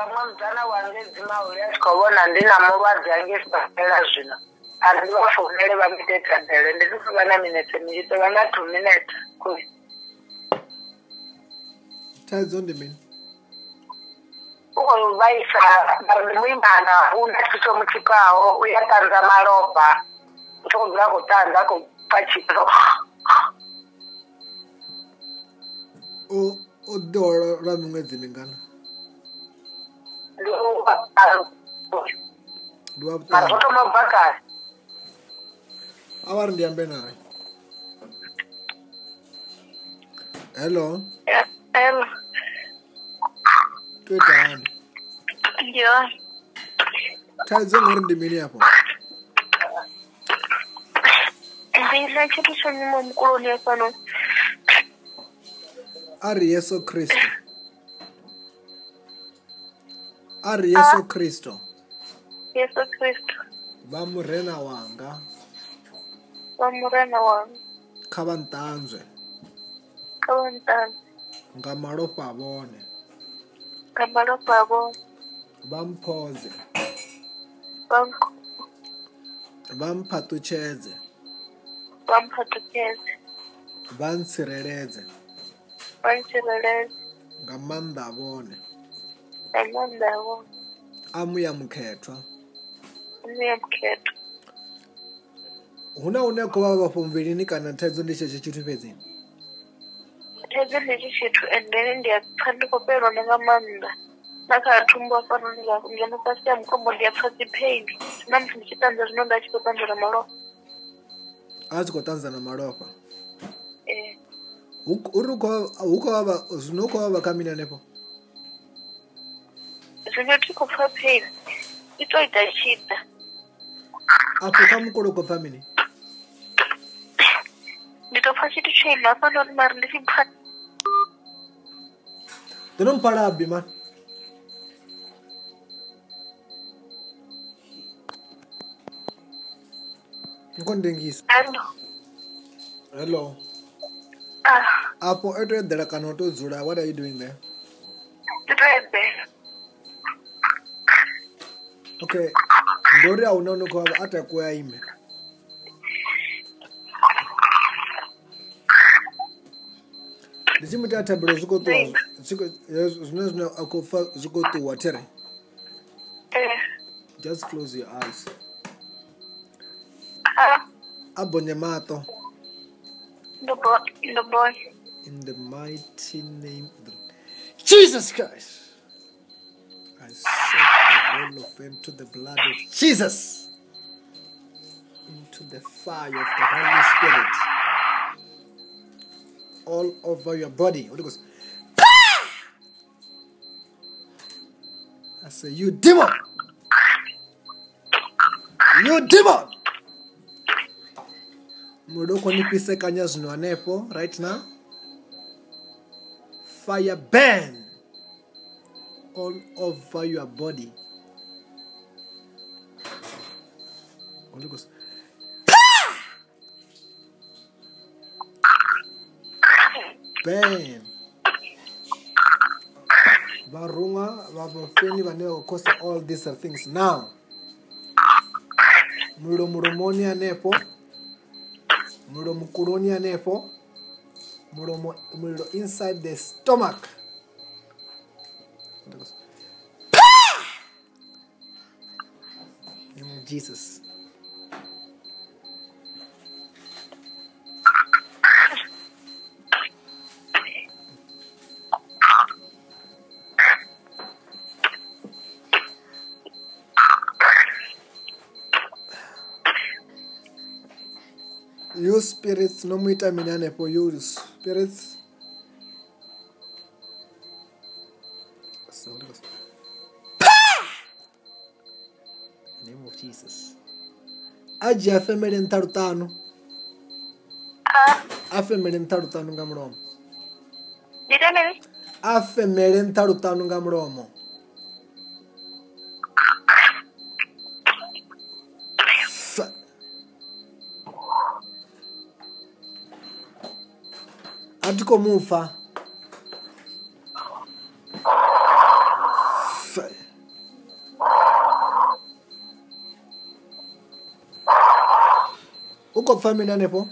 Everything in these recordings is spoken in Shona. akataura mwamudzana wange dzimauri atikaona ndina murwadzi ange sibaela zvino andivafounele vamuite tabhele ndiri kuvana minete miite vana two minute kuve tadzo ndimini uyu vaisa mwimana una chicho muchipawo uyatanza maroba uchokubvira kutanza kupachito u ḓihola lwa miṅwedzi mingana ndiwavutaaotomabvakare avari ndiyambe naye hello hello tuitani yo thaidzo ngori ndimini yapo ndina chetu chomimwe mukuru ndiye pano ari yesu kristu ari yesu ah. kristu yesu kristu va murena wanga va murena wanga kha va ntanzwe kha va ntanzwe nga malofa vone nga malofa vone va mphoze va mphatuchedze va mphatuchedze va ntshireledze va ntshireledze nga manda vone a muya mukhethwa hu na une kho vha vhafhumbilini kana thaidzo ndi tshetsho tshithu fhedzini thaidzo ndi tshi tshithu endele ndi apfha ndi khou fhelwa ndi nga maanḓa na kha thumbu a fana ndinofasi ya mukombo ndi apfha dzi pain na musi ndi tshi tanza zwino nda tshi khou tanzela malofa a tshi khou tanza na malofa uri hu khou vhava zwino hu khou vhava kha mini hanefo e zvino tikufa peni itoita chida apo pamukoroko famini nditopa chitu cheimhapanori mari ndichipa ndinomupalabi ma nkondengisa hello hello ah. apo etoedela kana utodzula what are you doing there ndito ebe okay ndori hauna unokuvava atakuyaime ndichimuti atabiro zvikotuzvino zvino akofa zvikotuwa tere eh. just close your eyes abhonye ah. mato in the mighty name of the... jesus christ I said... all of the blood of Jesus, into the fire of the Holy Spirit, all over your body. Holy Ghost. I say, you demon! You demon! mudoko nipise kanya zvinowanepo right now fire burn all over your body Lucas. Bam. varhunga vavafeni vane va all these things now mulilo mulomoni nepo mulilo mukuloni nepo mulilo, mulilo inside the stomach in jesus You spirits, não muita menina, pô, you spirits. Name of Jesus. Aji afe meren tarutano. Afe ah. meren tarutano gamromo. Dite meren? Afe meren tarutano gamromo. atikomufa ukopfa mina nepo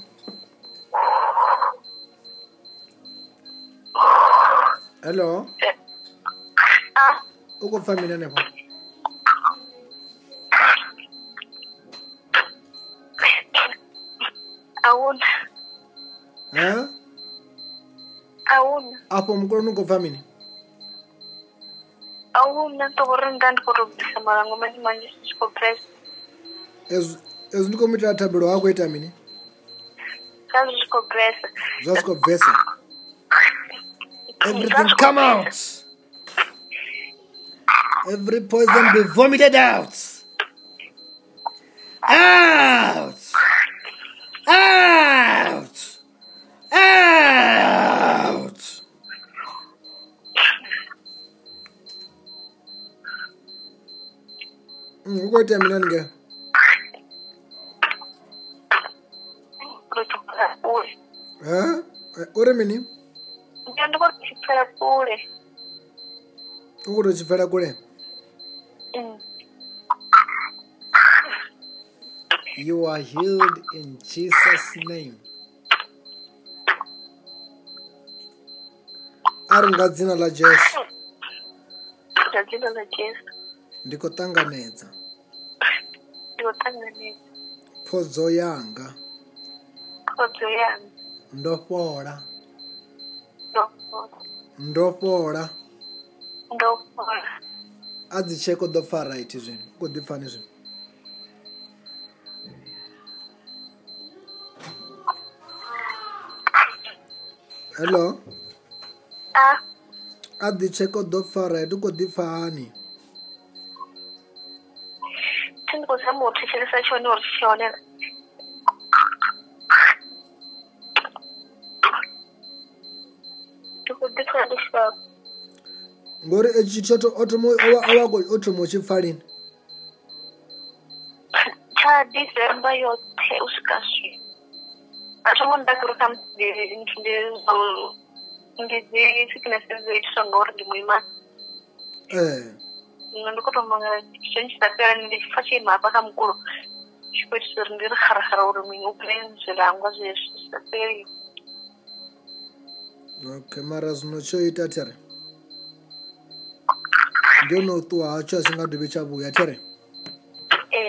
hello ah. ukopfa mina nepo auna apo mukoroni ungobva mini auna ndikobori ndandikotobvisa marango manje manje zvichikopresa ezvi ndikomuitira tambiro wakuita mini zvazvichikopresa everything come out every poison be vomited out out ukodwa mina ndike ha uri mini ukuti uchipfela kule you are healed in jesus name ari nga dzina la jesu ndiko tanganedza ndiroqanganeka phodzo yanga phodzo yanga ndofhola ndofhola ndofhola a dzi tsheko do pfa right zwino u khou ḓipfani zwino hello a dzi tsheko do pfa right u khou ḓipfa hani sesimpo se mo phetlhelesa tšhone gore tšhone ngori e tshithu tshoto otomo owa owa go otomo tshi pfalini cha december yo te uska shi a tsho ngonda kuri kam ndi ndi zwo ndi dzi sikne sezwe tsho ngori ndi muima eh nṋe ndi kho to mbonga tshanisakea ndifa tshi mapa kha mukulo tshifhetiso uri ndi ri kharakhara uri mini u pe zwilangwa zwezwi sakeli okay mara zwino tsho ita tere ndi ono u ṱuwa hatsho a tshi nga dovhi tsha vhuya tere e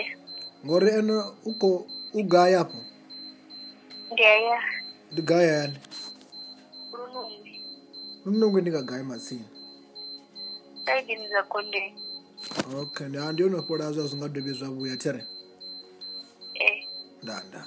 ngori ene u kho u gai afho ndi aya ndi gai ayani lunungi lunungi ndi nga gai matsini saidini za kondeni Ok, ndio unakuwa za zingadwe bezabu ya tere. Eh. Da